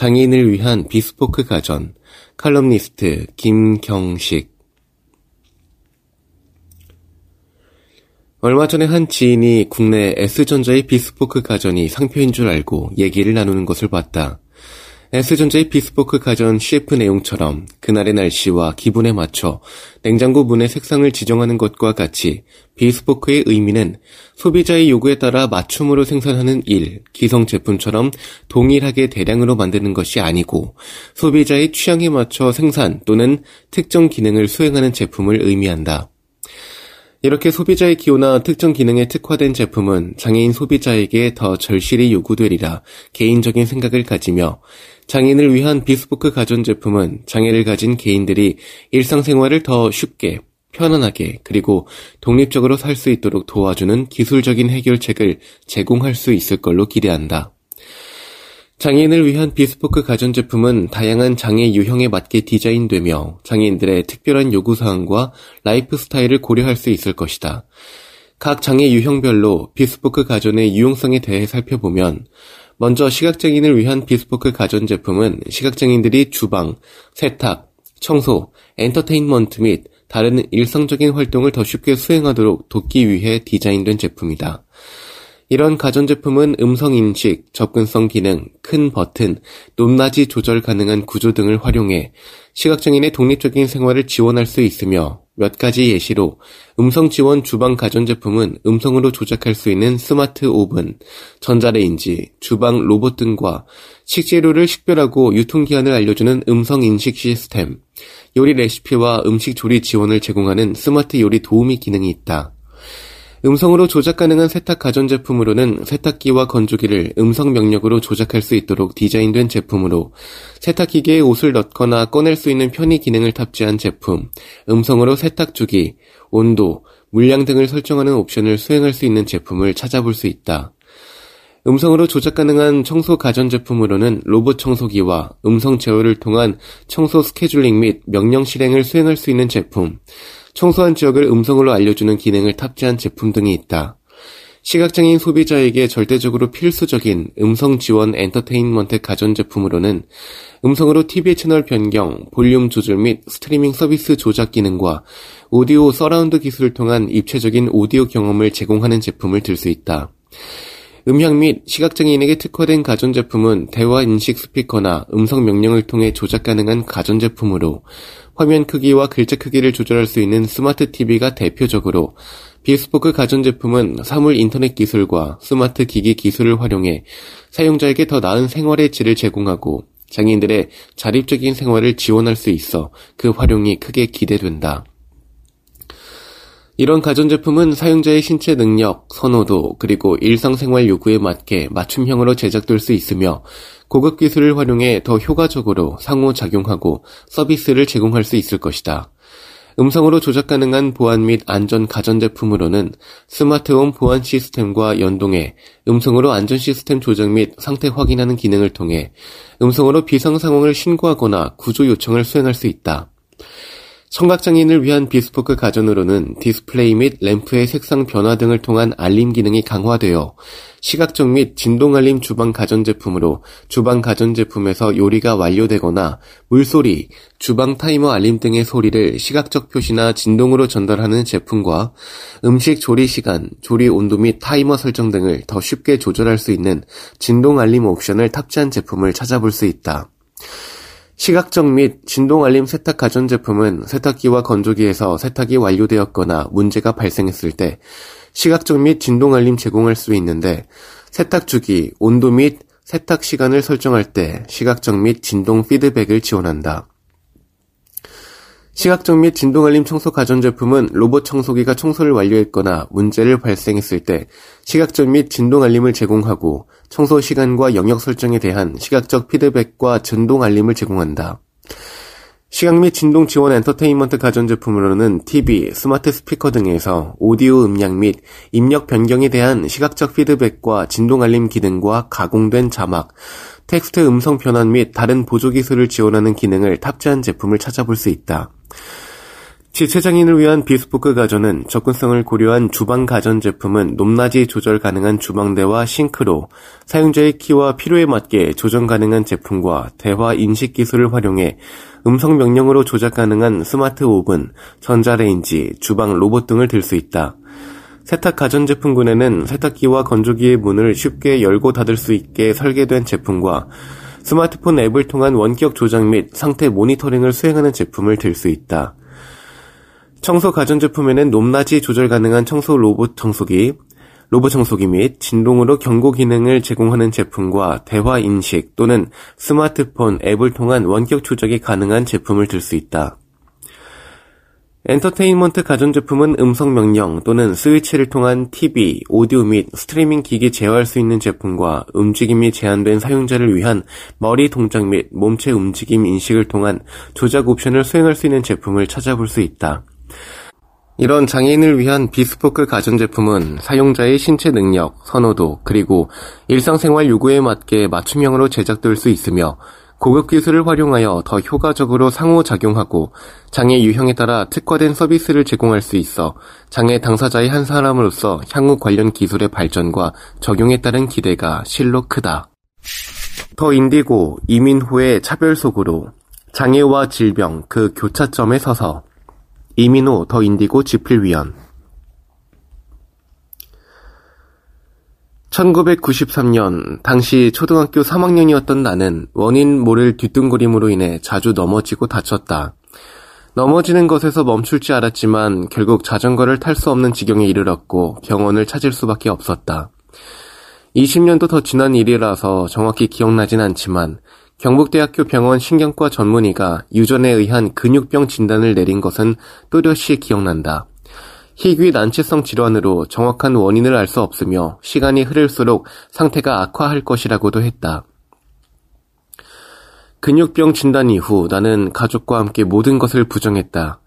장애인을 위한 비스포크 가전, 칼럼니스트 김경식. 얼마 전에 한 지인이 국내 S전자의 비스포크 가전이 상표인 줄 알고 얘기를 나누는 것을 봤다. S전자의 비스포크 가전 CF 내용처럼 그날의 날씨와 기분에 맞춰 냉장고 문의 색상을 지정하는 것과 같이 비스포크의 의미는 소비자의 요구에 따라 맞춤으로 생산하는 일, 기성 제품처럼 동일하게 대량으로 만드는 것이 아니고 소비자의 취향에 맞춰 생산 또는 특정 기능을 수행하는 제품을 의미한다. 이렇게 소비자의 기호나 특정 기능에 특화된 제품은 장애인 소비자에게 더 절실히 요구되리라 개인적인 생각을 가지며 장애인을 위한 비스포크 가전제품은 장애를 가진 개인들이 일상생활을 더 쉽게, 편안하게, 그리고 독립적으로 살 수 있도록 도와주는 기술적인 해결책을 제공할 수 있을 걸로 기대한다. 장애인을 위한 비스포크 가전제품은 다양한 장애 유형에 맞게 디자인되며 장애인들의 특별한 요구사항과 라이프 스타일을 고려할 수 있을 것이다. 각 장애 유형별로 비스포크 가전의 유용성에 대해 살펴보면 먼저 시각장애인을 위한 비스포크 가전제품은 시각장애인들이 주방, 세탁, 청소, 엔터테인먼트 및 다른 일상적인 활동을 더 쉽게 수행하도록 돕기 위해 디자인된 제품이다. 이런 가전제품은 음성인식, 접근성 기능, 큰 버튼, 높낮이 조절 가능한 구조 등을 활용해 시각장애인의 독립적인 생활을 지원할 수 있으며 몇 가지 예시로 음성 지원 주방 가전제품은 음성으로 조작할 수 있는 스마트 오븐, 전자레인지, 주방 로봇 등과 식재료를 식별하고 유통기한을 알려주는 음성 인식 시스템, 요리 레시피와 음식 조리 지원을 제공하는 스마트 요리 도우미 기능이 있다. 음성으로 조작 가능한 세탁 가전제품으로는 세탁기와 건조기를 음성 명령으로 조작할 수 있도록 디자인된 제품으로 세탁기계에 옷을 넣거나 꺼낼 수 있는 편의 기능을 탑재한 제품, 음성으로 세탁 주기, 온도, 물량 등을 설정하는 옵션을 수행할 수 있는 제품을 찾아볼 수 있다. 음성으로 조작 가능한 청소 가전제품으로는 로봇 청소기와 음성 제어를 통한 청소 스케줄링 및 명령 실행을 수행할 수 있는 제품, 청소한 지역을 음성으로 알려주는 기능을 탑재한 제품 등이 있다. 시각장애인 소비자에게 절대적으로 필수적인 음성 지원 엔터테인먼트 가전제품으로는 음성으로 TV 채널 변경, 볼륨 조절 및 스트리밍 서비스 조작 기능과 오디오 서라운드 기술을 통한 입체적인 오디오 경험을 제공하는 제품을 들 수 있다. 음향 및 시각장애인에게 특화된 가전제품은 대화 인식 스피커나 음성 명령을 통해 조작 가능한 가전제품으로 화면 크기와 글자 크기를 조절할 수 있는 스마트 TV가 대표적으로 비스포크 가전제품은 사물 인터넷 기술과 스마트 기기 기술을 활용해 사용자에게 더 나은 생활의 질을 제공하고 장애인들의 자립적인 생활을 지원할 수 있어 그 활용이 크게 기대된다. 이런 가전제품은 사용자의 신체 능력, 선호도, 그리고 일상생활 요구에 맞게 맞춤형으로 제작될 수 있으며 고급 기술을 활용해 더 효과적으로 상호작용하고 서비스를 제공할 수 있을 것이다. 음성으로 조작 가능한 보안 및 안전 가전제품으로는 스마트홈 보안 시스템과 연동해 음성으로 안전 시스템 조정 및 상태 확인하는 기능을 통해 음성으로 비상 상황을 신고하거나 구조 요청을 수행할 수 있다. 청각장애인을 위한 비스포크 가전으로는 디스플레이 및 램프의 색상 변화 등을 통한 알림 기능이 강화되어 시각적 및 진동 알림 주방 가전 제품으로 주방 가전 제품에서 요리가 완료되거나 물소리, 주방 타이머 알림 등의 소리를 시각적 표시나 진동으로 전달하는 제품과 음식 조리 시간, 조리 온도 및 타이머 설정 등을 더 쉽게 조절할 수 있는 진동 알림 옵션을 탑재한 제품을 찾아볼 수 있다. 시각적 및 진동 알림 세탁 가전제품은 세탁기와 건조기에서 세탁이 완료되었거나 문제가 발생했을 때 시각적 및 진동 알림 제공할 수 있는데 세탁 주기, 온도 및 세탁 시간을 설정할 때 시각적 및 진동 피드백을 지원한다. 시각적 및 진동 알림 청소 가전제품은 로봇 청소기가 청소를 완료했거나 문제를 발생했을 때 시각적 및 진동 알림을 제공하고 청소 시간과 영역 설정에 대한 시각적 피드백과 진동 알림을 제공한다. 시각 및 진동 지원 엔터테인먼트 가전제품으로는 TV, 스마트 스피커 등에서 오디오 음량 및 입력 변경에 대한 시각적 피드백과 진동 알림 기능과 가공된 자막, 텍스트 음성 변환 및 다른 보조 기술을 지원하는 기능을 탑재한 제품을 찾아볼 수 있다. 지체장애인을 위한 비스포크 가전은 접근성을 고려한 주방 가전 제품은 높낮이 조절 가능한 주방대와 싱크로 사용자의 키와 필요에 맞게 조정 가능한 제품과 대화 인식 기술을 활용해 음성 명령으로 조작 가능한 스마트 오븐, 전자레인지, 주방 로봇 등을 들 수 있다. 세탁 가전제품군에는 세탁기와 건조기의 문을 쉽게 열고 닫을 수 있게 설계된 제품과 스마트폰 앱을 통한 원격 조작 및 상태 모니터링을 수행하는 제품을 들 수 있다. 청소 가전제품에는 높낮이 조절 가능한 청소 로봇 청소기, 로봇 청소기 및 진동으로 경고 기능을 제공하는 제품과 대화 인식 또는 스마트폰 앱을 통한 원격 조작이 가능한 제품을 들 수 있다. 엔터테인먼트 가전제품은 음성 명령 또는 스위치를 통한 TV, 오디오 및 스트리밍 기기 제어할 수 있는 제품과 움직임이 제한된 사용자를 위한 머리 동작 및 몸체 움직임 인식을 통한 조작 옵션을 수행할 수 있는 제품을 찾아볼 수 있다. 이런 장애인을 위한 비스포크 가전제품은 사용자의 신체 능력, 선호도, 그리고 일상생활 요구에 맞게 맞춤형으로 제작될 수 있으며 고급 기술을 활용하여 더 효과적으로 상호작용하고 장애 유형에 따라 특화된 서비스를 제공할 수 있어 장애 당사자의 한 사람으로서 향후 관련 기술의 발전과 적용에 따른 기대가 실로 크다. 더 인디고 이민 후의 차별 속으로 장애와 질병 그 교차점에 서서 이민호 더 인디고 지필위원 1993년 당시 초등학교 3학년이었던 나는 원인 모를 뒤뚱거림으로 인해 자주 넘어지고 다쳤다. 넘어지는 것에서 멈출 줄 알았지만 결국 자전거를 탈 수 없는 지경에 이르렀고 병원을 찾을 수밖에 없었다. 20년도 더 지난 일이라서 정확히 기억나진 않지만 경북대학교 병원 신경과 전문의가 유전에 의한 근육병 진단을 내린 것은 또렷이 기억난다. 희귀 난치성 질환으로 정확한 원인을 알 수 없으며 시간이 흐를수록 상태가 악화할 것이라고도 했다. 근육병 진단 이후 나는 가족과 함께 모든 것을 부정했다.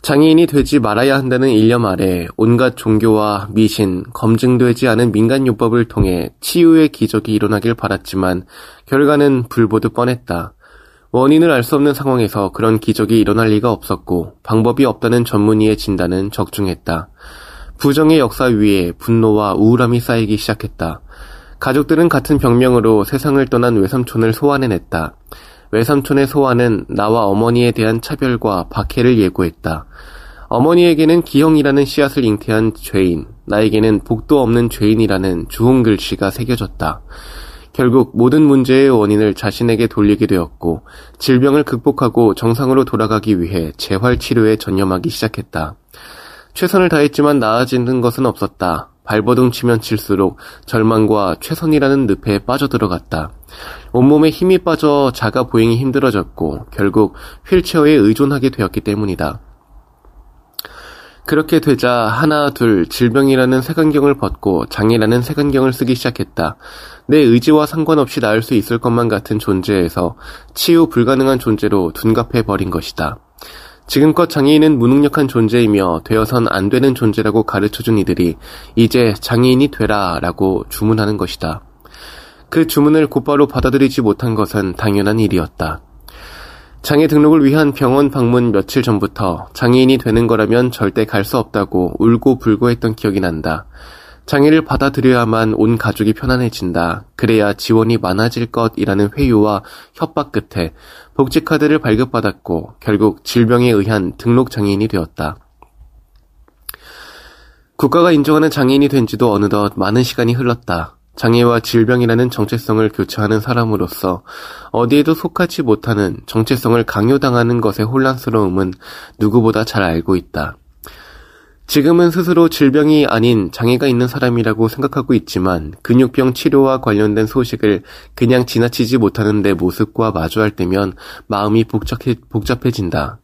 장애인이 되지 말아야 한다는 일념 아래 온갖 종교와 미신, 검증되지 않은 민간요법을 통해 치유의 기적이 일어나길 바랐지만 결과는 불보듯 뻔했다. 원인을 알 수 없는 상황에서 그런 기적이 일어날 리가 없었고 방법이 없다는 전문의의 진단은 적중했다. 부정의 역사 위에 분노와 우울함이 쌓이기 시작했다. 가족들은 같은 병명으로 세상을 떠난 외삼촌을 소환해냈다. 외삼촌의 소환은 나와 어머니에 대한 차별과 박해를 예고했다. 어머니에게는 기형이라는 씨앗을 잉태한 죄인, 나에게는 복도 없는 죄인이라는 주홍 글씨가 새겨졌다. 결국 모든 문제의 원인을 자신에게 돌리게 되었고 질병을 극복하고 정상으로 돌아가기 위해 재활 치료에 전념하기 시작했다. 최선을 다했지만 나아지는 것은 없었다. 발버둥 치면 칠수록 절망과 최선이라는 늪에 빠져들어갔다. 온몸에 힘이 빠져 자가 보행이 힘들어졌고 결국 휠체어에 의존하게 되었기 때문이다. 그렇게 되자 하나 둘 질병이라는 색안경을 벗고 장애라는 색안경을 쓰기 시작했다. 내 의지와 상관없이 나을 수 있을 것만 같은 존재에서 치유 불가능한 존재로 둔갑해 버린 것이다. 지금껏 장애인은 무능력한 존재이며 되어선 안 되는 존재라고 가르쳐준 이들이 이제 장애인이 되라 라고 주문하는 것이다. 그 주문을 곧바로 받아들이지 못한 것은 당연한 일이었다. 장애 등록을 위한 병원 방문 며칠 전부터 장애인이 되는 거라면 절대 갈 수 없다고 울고 불고 했던 기억이 난다. 장애를 받아들여야만 온 가족이 편안해진다. 그래야 지원이 많아질 것이라는 회유와 협박 끝에 복지카드를 발급받았고 결국 질병에 의한 등록 장애인이 되었다. 국가가 인정하는 장애인이 된 지도 어느덧 많은 시간이 흘렀다. 장애와 질병이라는 정체성을 교체하는 사람으로서 어디에도 속하지 못하는 정체성을 강요당하는 것의 혼란스러움은 누구보다 잘 알고 있다. 지금은 스스로 질병이 아닌 장애가 있는 사람이라고 생각하고 있지만 근육병 치료와 관련된 소식을 그냥 지나치지 못하는 내 모습과 마주할 때면 마음이 복잡해, 복잡해진다.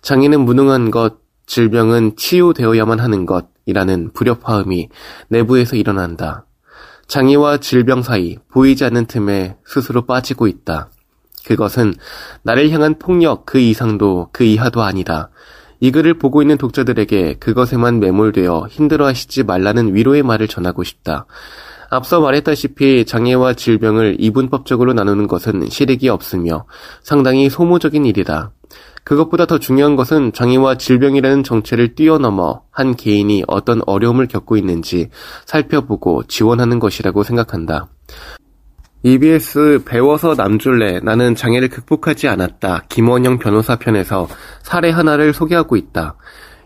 장애는 무능한 것, 질병은 치유되어야만 하는 것이라는 불협화음이 내부에서 일어난다. 장애와 질병 사이 보이지 않는 틈에 스스로 빠지고 있다. 그것은 나를 향한 폭력 그 이상도 그 이하도 아니다. 이 글을 보고 있는 독자들에게 그것에만 매몰되어 힘들어하시지 말라는 위로의 말을 전하고 싶다. 앞서 말했다시피 장애와 질병을 이분법적으로 나누는 것은 실익이 없으며 상당히 소모적인 일이다. 그것보다 더 중요한 것은 장애와 질병이라는 정체를 뛰어넘어 한 개인이 어떤 어려움을 겪고 있는지 살펴보고 지원하는 것이라고 생각한다. EBS 배워서 남줄래 나는 장애를 극복하지 않았다. 김원영 변호사 편에서 사례 하나를 소개하고 있다.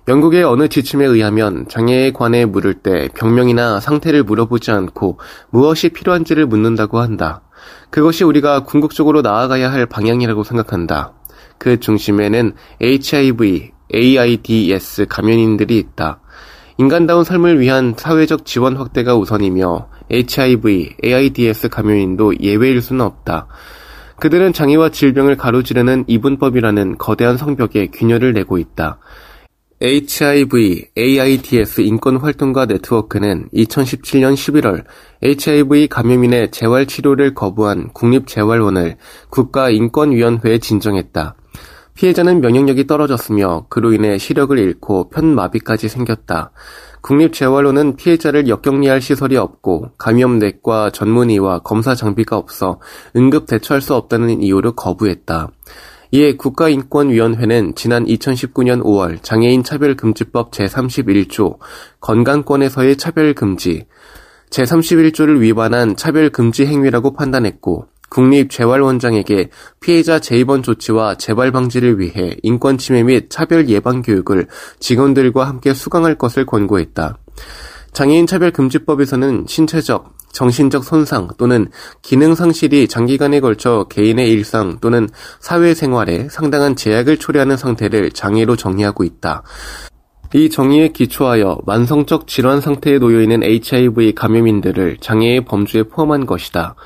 영국의 어느 지침에 의하면 장애에 관해 물을 때 병명이나 상태를 물어보지 않고 무엇이 필요한지를 묻는다고 한다. 그것이 우리가 궁극적으로 나아가야 할 방향이라고 생각한다. 그 중심에는 HIV, AIDS 감염인들이 있다. 인간다운 삶을 위한 사회적 지원 확대가 우선이며 HIV, AIDS 감염인도 예외일 수는 없다. 그들은 장애와 질병을 가로지르는 이분법이라는 거대한 성벽에 균열을 내고 있다. HIV, AIDS 인권활동가 네트워크는 2017년 11월 HIV 감염인의 재활치료를 거부한 국립재활원을 국가인권위원회에 진정했다. 피해자는 면역력이 떨어졌으며 그로 인해 시력을 잃고 편마비까지 생겼다. 국립재활로는 피해자를 역격리할 시설이 없고 감염내과 전문의와 검사 장비가 없어 응급 대처할 수 없다는 이유로 거부했다. 이에 국가인권위원회는 지난 2019년 5월 장애인 차별금지법 제31조 건강권에서의 차별금지 제31조를 위반한 차별금지 행위라고 판단했고 국립재활원장에게 피해자 재입원 조치와 재발 방지를 위해 인권 침해 및 차별 예방 교육을 직원들과 함께 수강할 것을 권고했다. 장애인 차별 금지법에서는 신체적, 정신적 손상 또는 기능 상실이 장기간에 걸쳐 개인의 일상 또는 사회생활에 상당한 제약을 초래하는 상태를 장애로 정의하고 있다. 이 정의에 기초하여 만성적 질환 상태에 놓여 있는 HIV 감염인들을 장애의 범주에 포함한 것이다.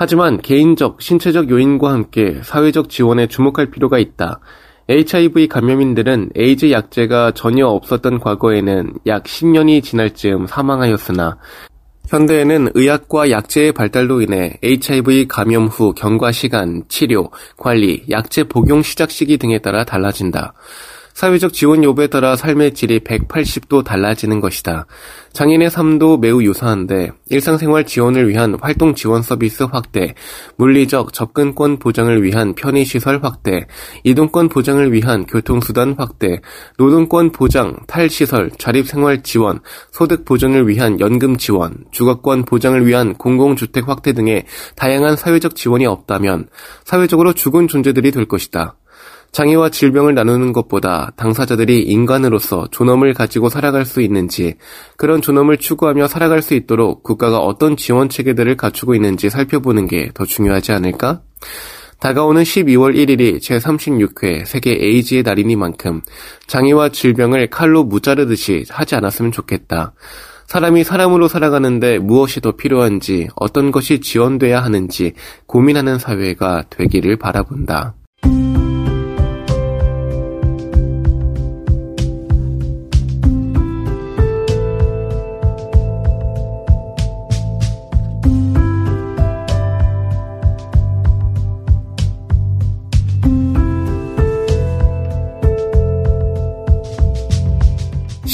하지만 개인적, 신체적 요인과 함께 사회적 지원에 주목할 필요가 있다. HIV 감염인들은 에이즈 약제가 전혀 없었던 과거에는 약 10년이 지날 즈음 사망하였으나 현대에는 의학과 약제의 발달로 인해 HIV 감염 후 경과 시간, 치료, 관리, 약제 복용 시작 시기 등에 따라 달라진다. 사회적 지원 여부에 따라 삶의 질이 180도 달라지는 것이다. 장인의 삶도 매우 유사한데 일상생활 지원을 위한 활동 지원 서비스 확대, 물리적 접근권 보장을 위한 편의시설 확대, 이동권 보장을 위한 교통수단 확대, 노동권 보장, 탈시설, 자립생활 지원, 소득 보전을 위한 연금 지원, 주거권 보장을 위한 공공주택 확대 등의 다양한 사회적 지원이 없다면 사회적으로 죽은 존재들이 될 것이다. 장애와 질병을 나누는 것보다 당사자들이 인간으로서 존엄을 가지고 살아갈 수 있는지, 그런 존엄을 추구하며 살아갈 수 있도록 국가가 어떤 지원 체계들을 갖추고 있는지 살펴보는 게 더 중요하지 않을까? 다가오는 12월 1일이 제36회 세계 에이즈의 날이니만큼 장애와 질병을 칼로 무자르듯이 하지 않았으면 좋겠다. 사람이 사람으로 살아가는데 무엇이 더 필요한지, 어떤 것이 지원돼야 하는지 고민하는 사회가 되기를 바라본다.